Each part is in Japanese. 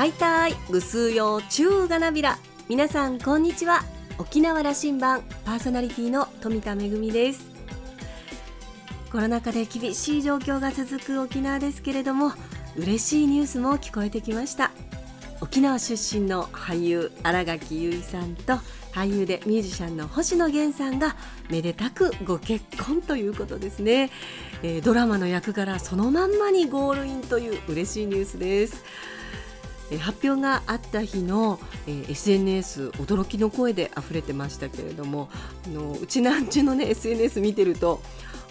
はいたいぐすうよちゅうがなびら。皆さんこんにちは。沖縄羅針盤パーソナリティの富田恵です。コロナ禍で厳しい状況が続く沖縄ですけれども嬉しいニュースも聞こえてきました。沖縄出身の俳優新垣結衣さんと俳優でミュージシャンの星野源さんがめでたくご結婚ということですね、えー、ドラマの役柄そのまんまにゴールインという嬉しいニュースです。発表があった日の、SNS 驚きの声で溢れてましたけれどもあのうちなんちゅのね SNS 見てると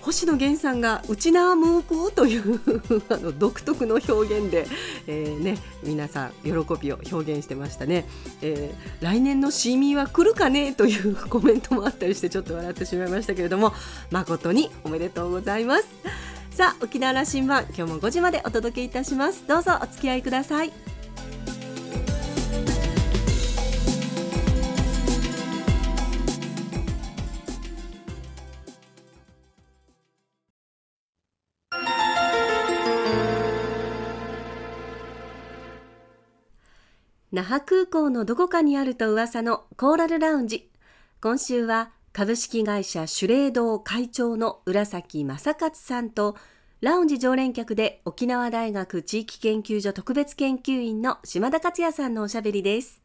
星野源さんが「うちなむく」という あの独特の表現で、えーね、皆さん喜びを表現してましたね、えー、来年のシーミーは来るかねという コメントもあったりしてちょっと笑ってしまいましたけれども誠におめでとうございます。さあ沖縄羅針盤今日も5時までお届けいたします。どうぞお付き合いください。那覇空港のどこかにあると噂のコーラルラウンジ今週は株式会社シュレード会長の浦崎正勝さんとラウンジ常連客で沖縄大学地域研究所特別研究員の島田克也さんのおしゃべりです。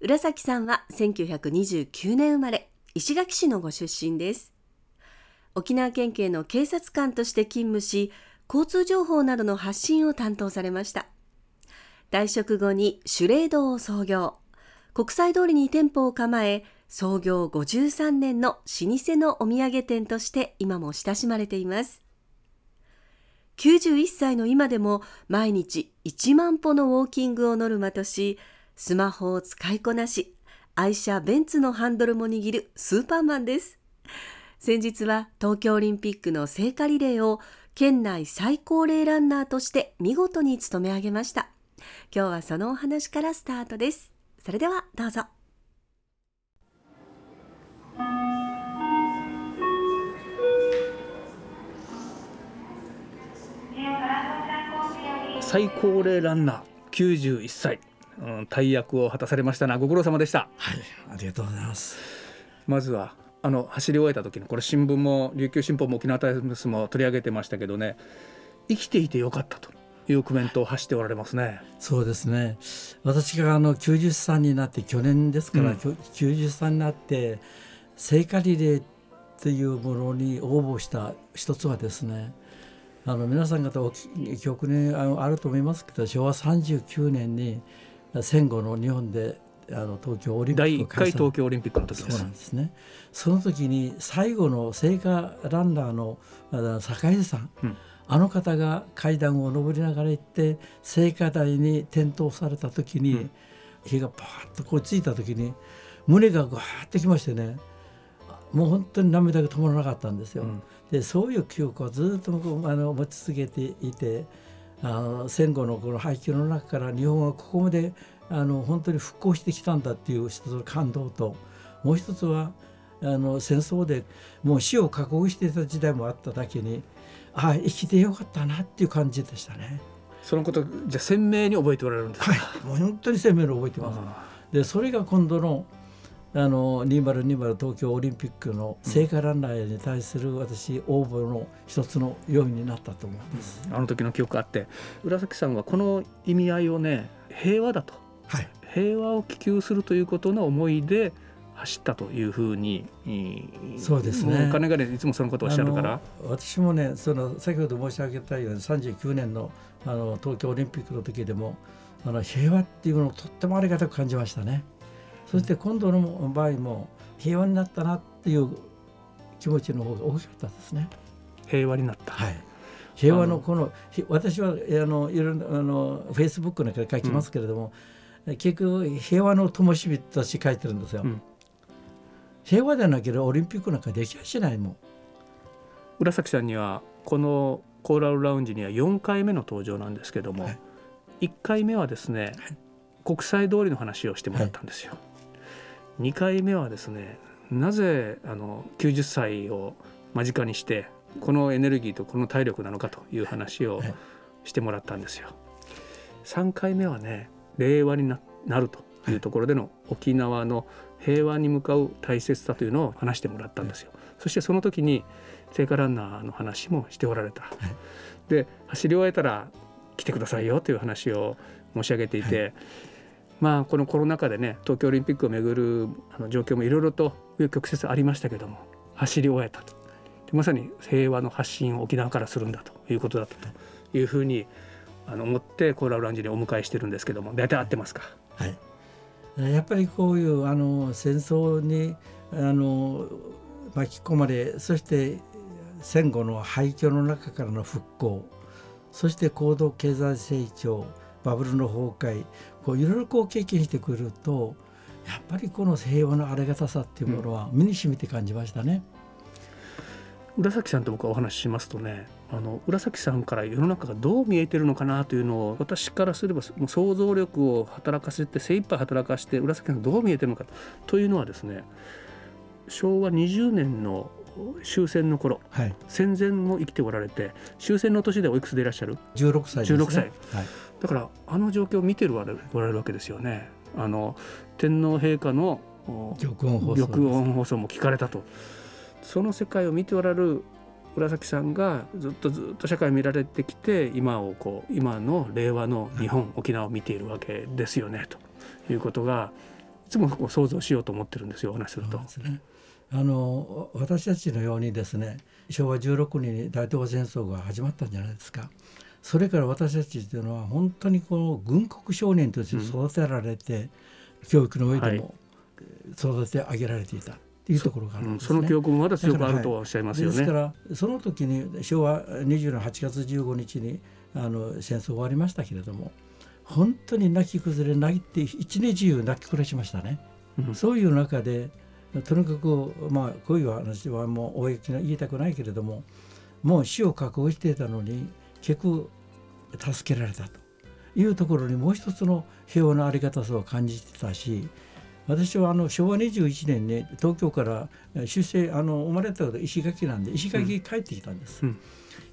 浦崎さんは1929年生まれ石垣市のご出身です。沖縄県警の警察官として勤務し交通情報などの発信を担当されました。退職後にシュレードを創業。国際通りに店舗を構え、創業53年の老舗のお土産店として今も親しまれています。91歳の今でも毎日1万歩のウォーキングをノルマとし、スマホを使いこなし、愛車ベンツのハンドルも握るスーパーマンです。先日は東京オリンピックの聖火リレーを県内最高齢ランナーとして見事に務め上げました。今日はそのお話からスタートです。それではどうぞ。最高齢ランナー91歳、うん、大役を果たされましたなご苦労様でした。はいありがとうございます。まずはあの走り終えた時のこれ新聞も琉球新報も沖縄タイムズも取り上げてましたけどね生きていてよかったというコメントを発しておられますね。そうですね。私があの90歳になって去年ですから、うん、90歳になって聖火リレーというものに応募した一つはですね。あの皆さん方お記憶にあると思いますけど昭和39年に戦後の日本であの東京オリンピック第1回東京オリンピックの時そうなんですねその時に最後の聖火ランナーの坂井さん、うんあの方が階段を上りながら行って聖火台に転倒された時に、うん、火がパーッとこうついた時に胸がガーッてきましてねもう本当に涙が止まらなかったんですよ。うん、でそういう記憶をずっとあの持ち続けていてあの戦後のこの配給の中から日本はここまであの本当に復興してきたんだっていう一つの感動ともう一つはあの戦争でもう死を覚悟していた時代もあっただけにあ生きてよかったなっていう感じでしたね。そのことじゃ鮮明に覚えておられるんですか？はい、もう本当に鮮明に覚えてます。でそれが今度のあの2020東京オリンピックの聖火ランナーに対する私応募の一つの要因になったと思います、うん、あの時の記憶あって浦崎さんはこの意味合いをね平和だと、はい、平和を希求するということの思いで走ったというふうにそうですね金がねいつもそのことをおっしゃるから私もねその先ほど申し上げたように39年のあの東京オリンピックの時でもあの平和っていうのをとってもありがたく感じましたね。そして今度の場合も平和になったなっていう気持ちの方が大きかったですね。平和になった。はい。平和のこの私はあのいろんなあのフェイスブックなんかで書きますけれども、うん、結局平和の灯火として書いてるんですよ。うん平和でなければオリンピックなんかできやしないもん。浦崎さんにはこのコーラルラウンジには4回目の登場なんですけども、はい、1回目はですね、はい、国際通りの話をしてもらったんですよ、はい、2回目はですねなぜあの90歳を間近にしてこのエネルギーとこの体力なのかという話をしてもらったんですよ。3回目はね令和になるというところでの沖縄の平和に向かう大切さというのを話してもらったんですよ。そしてその時に聖火ランナーの話もしておられた。で走り終えたら来てくださいよという話を申し上げていて、はい、まあこのコロナ禍でね東京オリンピックをめぐるあの状況もいろいろと曲折ありましたけども走り終えたと。まさに平和の発信を沖縄からするんだということだったというふうにあの思ってコーラルラウンジにお迎えしてるんですけども大体合ってますか、はい、やっぱりこういうあの戦争にあの巻き込まれそして戦後の廃墟の中からの復興そして高度経済成長バブルの崩壊こういろいろこう経験してくるとやっぱりこの平和のありがたさっていうものは身にしみて感じましたね。うん、浦崎さんと僕はお話ししますとねあの浦崎さんから世の中がどう見えてるのかなというのを私からすればもう想像力を働かせて精一杯働かして浦崎さんがどう見えてるのかというのはですね昭和20年の終戦の頃、はい、戦前も生きておられて終戦の年でおいくつでいらっしゃる？16歳です、ね、16歳、はい、だからあの状況を見てるおられるわけですよね。あの天皇陛下の玉音放送も聞かれたとその世界を見ておられる浦崎さんがずっとずっと社会を見られてきて今をこう今の令和の日本、はい、沖縄を見ているわけですよねということがいつもこう想像しようと思ってるんですよお話すると。あの私たちのようにですね昭和16年に大東亜戦争が始まったんじゃないですか。それから私たちというのは本当にこの軍国少年として育てられて、うん、教育の上でも育て上げられていた。いうところがあるんです、ね、その記憶もまだ強くあるとおっしゃいますよね。ですからその時に昭和20年8月15日にあの戦争終わりましたけれども本当に泣き崩れ泣いて一日中泣き暮らしましたね。うん、そういう中でとにかくまあこういう話はもう公に言いたくないけれどももう死を覚悟していたのに結局助けられたというところにもう一つの平和のありがたさを感じてたし私はあの昭和21年に東京から出生あの生まれたの石垣なんで石垣帰ってきたんです、うん、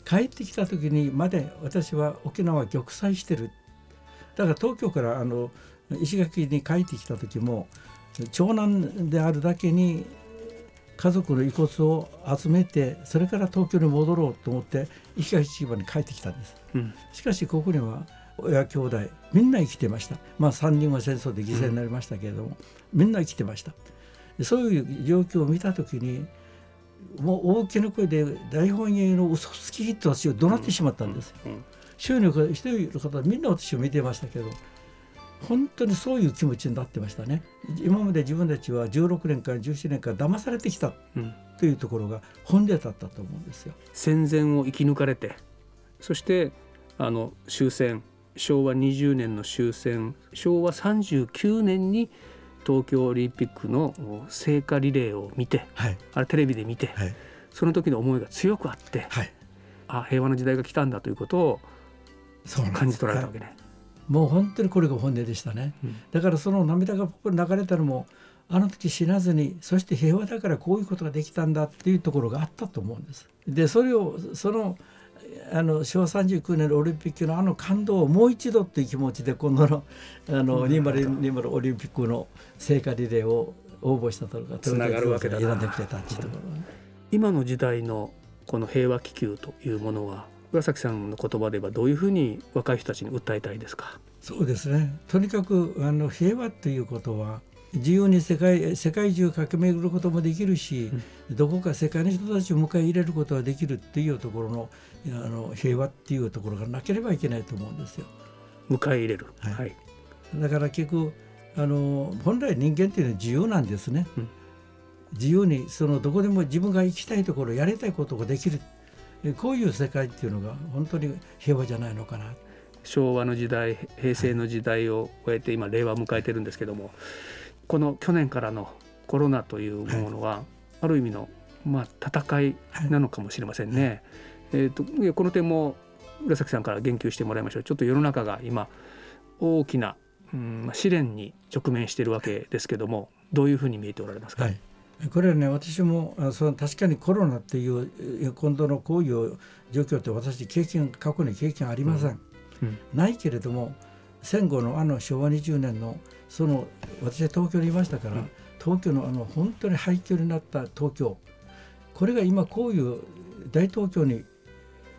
帰ってきた時にまで私は沖縄玉砕してる。だから東京からあの石垣に帰ってきた時も長男であるだけに家族の遺骨を集めてそれから東京に戻ろうと思って石垣市場に帰ってきたんです、うん、しかしここには親兄弟みんな生きてました。まあ3人は戦争で犠牲になりましたけれども、うん、みんな生きてました。そういう状況を見た時にもう大きな声で大本営の嘘つきと私を怒鳴ってしまったんですよ。周囲の一人の方みんな私を見てましたけど本当にそういう気持ちになってましたね。今まで自分たちは16年から17年間騙されてきたというところが本音だったと思うんですよ。戦前を生き抜かれてそしてあの終戦昭和20年の終戦昭和39年に東京オリンピックの聖火リレーを見て、はい、あれテレビで見て、はい、その時の思いが強くあって、はい、あ平和な時代が来たんだということを感じ取られたわけね。もう本当にこれが本音でしたね、うん、だからその涙が流れたのもあの時死なずにそして平和だからこういうことができたんだっていうところがあったと思うんです。でそれをそのあの昭和39年のオリンピックのあの感動をもう一度っていう気持ちで今度の あの2020オリンピックの聖火リレーを応募したとかつながるわけだな今の時代のこの平和気球というものは浦崎さんの言葉ではどういうふうに若い人たちに訴えたいですか？そうですね。とにかくあの平和ということは自由に世界世界中駆け巡ることもできるし、うん、どこか世界の人たちを迎え入れることができるっていうところのあの平和っていうところがなければいけないと思うんですよ。迎え入れる、はい、はい、だから結局あの本来人間っていうのは自由なんですね。うん、自由にそのどこでも自分が行きたいところやりたいことができる。こういう世界っていうのが本当に平和じゃないのかな。昭和の時代平成の時代を終えて今令和を迎えてるんですけどもこの去年からのコロナというものは、ある意味のまあ戦いなのかもしれませんね。えーと、この点も浦崎さんから言及してもらいましょう。ちょっと世の中が今大きな、うん試練に直面しているわけですけどもどういうふうに見えておられますか、はい。これはね私もその確かにコロナっていう今度のこういう状況って私経験過去に経験ありません、うん。うん、ないけれども戦後のあの昭和20年のその私は東京にいましたから、うん、東京のあの本当に廃墟になった東京。これが今こういう大東京に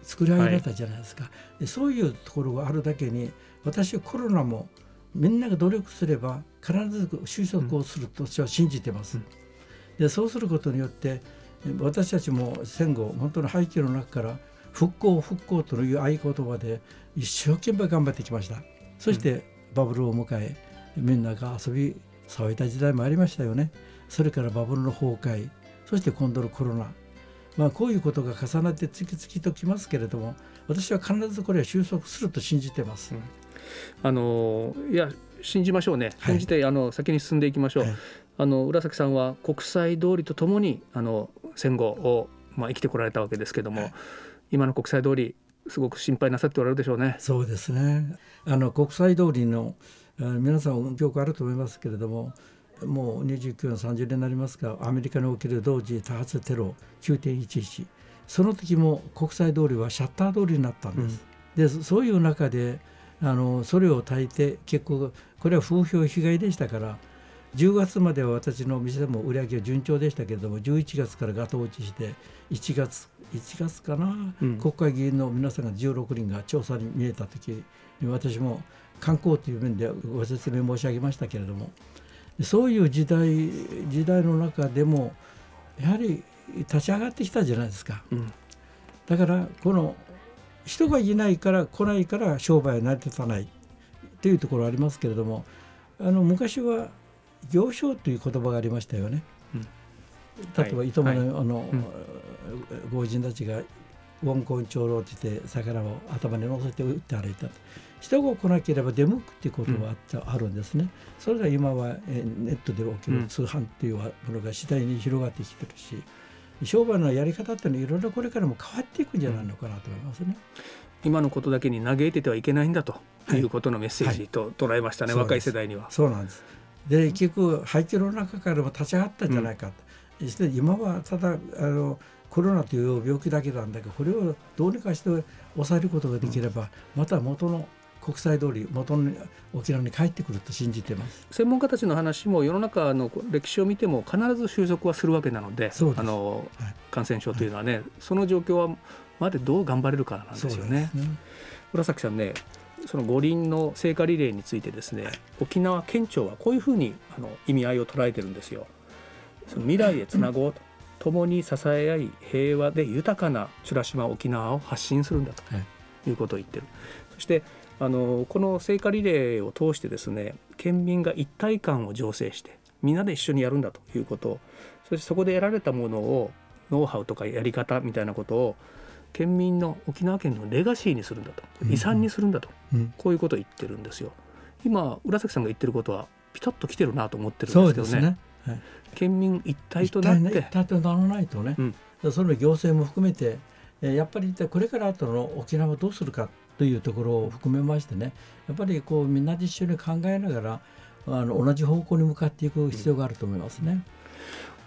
作り上げられたじゃないですか、はい、でそういうところがあるだけに私はコロナもみんなが努力すれば必ず収束をすると私は信じてます。でそうすることによって私たちも戦後本当の廃墟の中から復興復興という合言葉で一生懸命頑張ってきました。そしてバブルを迎えみんなが遊び騒いだ時代もありましたよね。それからバブルの崩壊そして今度のコロナ。まあこういうことが重なって次々ときますけれども私は必ずこれは収束すると信じてます。うん、あのいや信じましょうね。信じて、はい、あの先に進んでいきましょう。はい、あの浦崎さんは国際通りとともにあの戦後を、まあ、生きてこられたわけですけども、はい、今の国際通りすごく心配なさっておられるでしょうね。そうですね。あの国際通りの皆さん記憶あると思いますけれどももう29年30年になりますがアメリカにおける同時多発テロ9.11その時も国際通りはシャッター通りになったんです。うん、でそういう中であのそれを焚いて結構これは風評被害でしたから10月までは私の店でも売り上げは順調でしたけれども11月からガト落ちして1月1月かな、うん、国会議員の皆さんが16人が調査に見えた時に私も観光という面でご説明申し上げましたけれどもそういう時代時代の中でもやはり立ち上がってきたじゃないですか。うん、だからこの人がいないから来ないから商売は成り立たない。というところありますけれどもあの昔は行商という言葉がありましたよね。うん、例えば糸満の,、あの、ご人たちがウォンコン長老といって魚を頭に乗せて打って歩いた。人が来なければ出向くっていうことがあ,、あるんですね。それが今はネットで起きる通販っていうものが次第に広がってきてるし、商売のやり方っていうのはいろいろこれからも変わっていくんじゃないのかなと思いますね。今のことだけに嘆いててはいけないんだとい。うことのメッセージと捉えましたね、はい、若い世代には。そうなんです。で結局廃墟の中からも立ち上がったんじゃないかと、うん、して今はただあのコロナという病気だけなんだけどこれをどうにかして抑えることができれば、また元の国際通り元の沖縄に帰ってくると信じてます。専門家たちの話も世の中の歴史を見ても必ず収束はするわけなのであの、はい、感染症というのはね、はい、その状況はまでどう頑張れるかなんですよね。ね。村崎さんねその五輪の聖火リレーについてですね、沖縄県庁はこういうふうにあの意味合いを捉えてるんですよ。その未来へつなごうと、共に支え合い平和で豊かな美ら島沖縄を発信するんだということを言ってる。そしてあのこの聖火リレーを通してですね県民が一体感を醸成してみんなで一緒にやるんだということそしてそこで得られたものをノウハウとかやり方みたいなことを県民の沖縄県のレガシーにするんだと遺産にするんだと、うん、こういうことを言ってるんですよ。今浦崎さんが言ってることはピタッときてるなと思ってるんですけどね。ねはい、県民一体となって。一体とならないとね、うん、その行政も含めてやっぱりこれから後の沖縄をどうするかというところを含めましてねやっぱりこうみんなで一緒に考えながらあの同じ方向に向かっていく必要があると思いますね。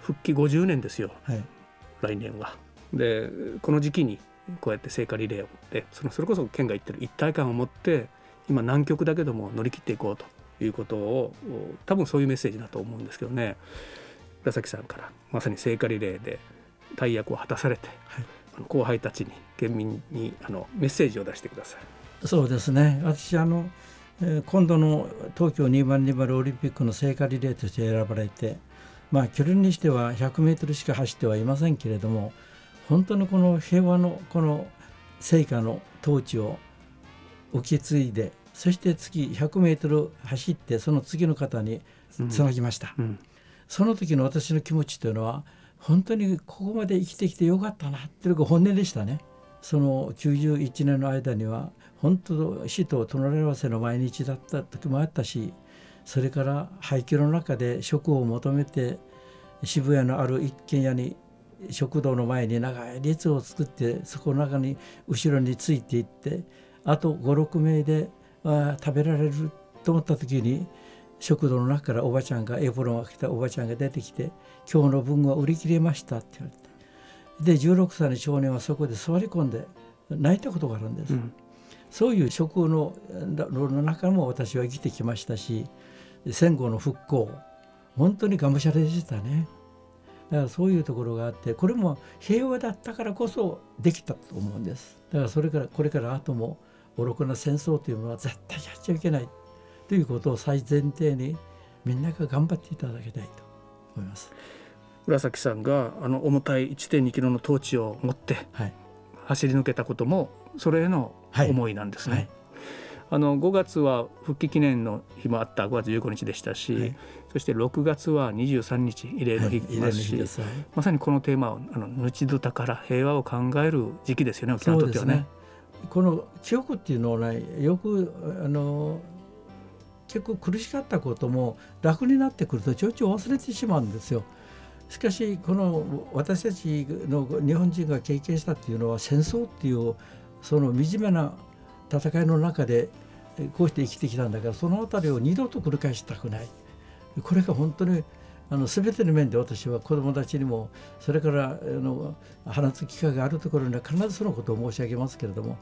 復帰50年ですよ、はい、来年は。でこの時期にこうやって聖火リレーをでそのそれこそ県が言ってる一体感を持って今南極だけども乗り切っていこうということを多分そういうメッセージだと思うんですけどね。浦崎さんからまさに聖火リレーで大役を果たされて、はい、後輩たちに県民にあのメッセージを出してください。そうですね。私あの、えー、今度の東京2020オリンピックの聖火リレーとして選ばれて、まあ、距離にしては100メートルしか走ってはいませんけれども本当のこの平和のこの聖火の統治を受け継いでそして次100メートル走ってその次の方につなぎました、うん。うん、その時の私の気持ちというのは本当にここまで生きてきてよかったなっていうのが本音でしたね。その91年の間には本当死と隣り合わせの毎日だった時もあったしそれから廃墟の中で食を求めて渋谷のある一軒家に食堂の前に長い列を作ってそこの中に後ろについていってあと56名で食べられると思った時に食堂の中からおばちゃんがエプロンを着たおばちゃんが出てきて「今日の分は売り切れました」って言われてで16歳の少年はそこで座り込んで泣いたことがあるんです。うん、そういう職のの中も私は生きてきましたし戦後の復興本当にがむしゃらでしたね。だからそういうところがあってこれも平和だったからこそできたと思うんですだからそれからこれから後も愚かな戦争というのは絶対やっちゃいけないということを最前提にみんなが頑張っていただきたいと思います。浦崎さんがあの重たい1.2キロのトーチを持って走り抜けたこともそれへの思いなんですね、はい。はいあの5月は復帰記念の日もあった5月15日でしたし、はい、そして6月は23日慰霊の日ですし、はい、まさにこのテーマをあの後どたから平和を考える時期ですよね沖縄にとってはね。この記憶っていうのはねよくあの結構苦しかったことも楽になってくるとちょいちょい忘れてしまうんですよ。しかしこの私たちの日本人が経験したっていうのは戦争っていうその惨めな戦いの中でこうして生きてきたんだからその辺りを二度と繰り返したくないこれが本当にあの全ての面で私は子どもたちにもそれからあの放つ機会があるところには必ずそのことを申し上げますけれども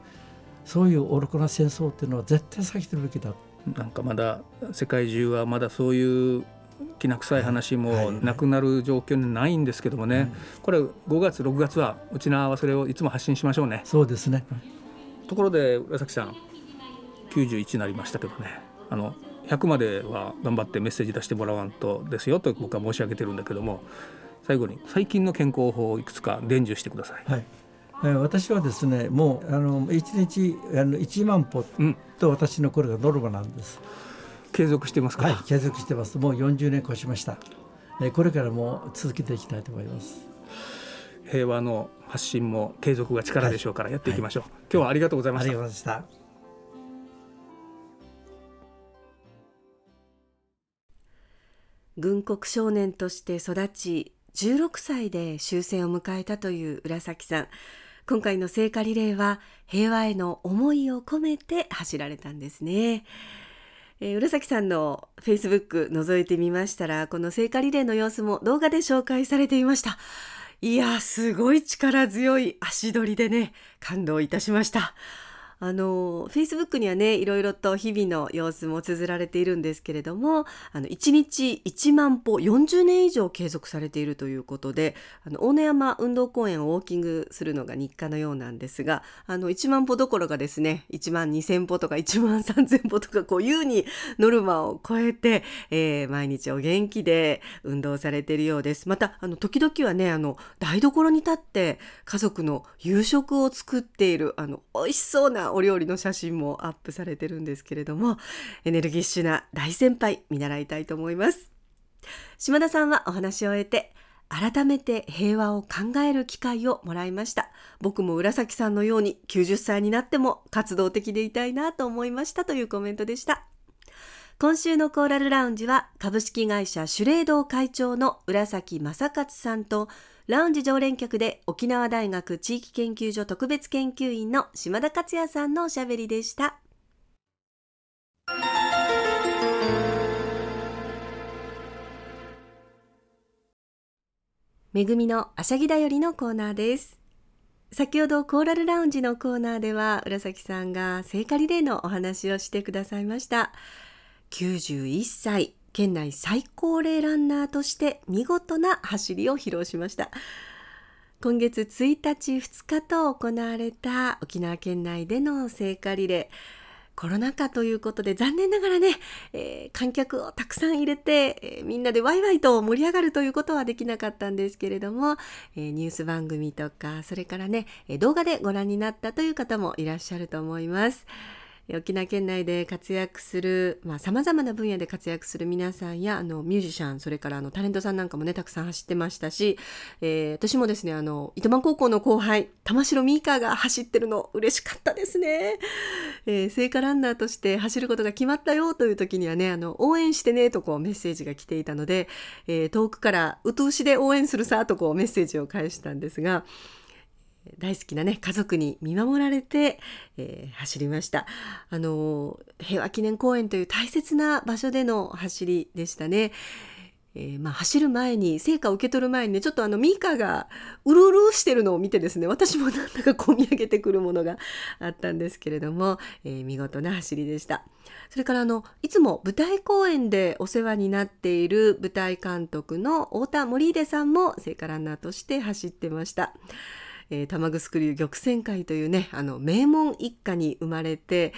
そういう愚かな戦争っていうのは絶対避けてるべきだ。なんかまだ世界中はまだそういうきな臭い話もなくなる状況にないんですけどもね、はいはい、これ5月6月はうちのはそれをいつも発信しましょうね。そうですね、ところで浦崎さん91になりましたけどね。あの100までは頑張ってメッセージ出してもらわんとですよと僕は申し上げてるんだけども最後に最近の健康法をいくつか伝授してください。はい。私はですねもうあの1日あの1万歩と私のこれがノルマなんです、うん、継続してますか？はい継続してます。もう40年越しました。これからも続けていきたいと思います。平和の発信も継続が力でしょうからやっていきましょう、はい、今日はありがとうございました、ありがとうございました軍国少年として育ち16歳で終戦を迎えたという浦崎さん。今回の聖火リレーは平和への思いを込めて走られたんですね、えー、浦崎さんのフェイスブック覗いてみましたらこの聖火リレーの様子も動画で紹介されていました。いやすごい力強い足取りでね感動いたしました。あの Facebook にはねいろいろと日々の様子も綴られているんですけれどもあの1日1万歩40年以上継続されているということであの大野山運動公園をウォーキングするのが日課のようなんですがあの1万歩どころかですね1万2,000歩とか1万3,000歩とかこう優にノルマを超えて、えー、毎日お元気で運動されているようです。またあの時々はねあの台所に立って家族の夕食を作っているあの美味しそうなお料理の写真もアップされてるんですけれどもエネルギッシュな大先輩見習いたいと思います。島田さんはお話を終えて改めて平和を考える機会をもらいました。僕も浦崎さんのように90歳になっても活動的でいたいなと思いましたというコメントでした。今週のコーラルラウンジは株式会社シュレード会長の浦崎正勝さんとラウンジ常連客で沖縄大学地域研究所特別研究員の島田克也さんのおしゃべりでした。めぐみのあしゃぎだよりのコーナーです。先ほどコーラルラウンジのコーナーでは浦崎さんが聖火リレーのお話をしてくださいました。91歳県内最高齢ランナーとして見事な走りを披露しました今月1日2日と行われた沖縄県内での聖火リレーコロナ禍ということで残念ながらね、えー、観客をたくさん入れて、えー、みんなでワイワイと盛り上がるということはできなかったんですけれども、えー、ニュース番組とかそれからね動画でご覧になったという方もいらっしゃると思います。沖縄県内で活躍するさまざ、まな分野で活躍する皆さんやあのミュージシャンそれからあのタレントさんなんかもねたくさん走ってましたし、えー、私もですねあの糸満高校の後輩玉城ミーカーが走ってるの嬉しかったですね、えー、聖火ランナーとして走ることが決まったよという時にはねあの応援してねとこうメッセージが来ていたので、えー、遠くからうとうしで応援するさとこうメッセージを返したんですが大好きなね家族に見守られて、えー、走りました。あの平和記念公園という大切な場所での走りでしたね。えー、まあ、走る前に成果を受け取る前にねちょっとあのミカがうるうるしてるのを見てですね私もなんだかこみ上げてくるものがあったんですけれども、えー、見事な走りでした。それからあのいつも舞台公演でお世話になっている舞台監督の太田森出さんも聖火ランナーとして走ってました。えー、玉城玉泉会というねあの名門一家に生まれて、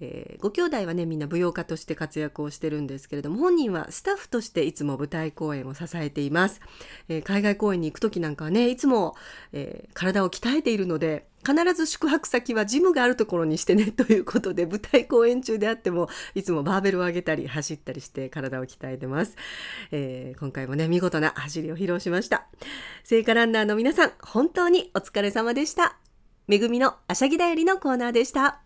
えー、ご兄弟はねみんな舞踊家として活躍をしてるんですけれども本人はスタッフとしていつも舞台公演を支えています、えー、海外公演に行く時なんかはねいつも、えー、体を鍛えているので必ず宿泊先はジムがあるところにしてね ということで舞台公演中であってもいつもバーベルを上げたり走ったりして体を鍛えてます、えー、今回もね見事な走りを披露しました。聖火ランナーの皆さん本当にお疲れ様でした。めぐみのあしゃぎだよりのコーナーでした。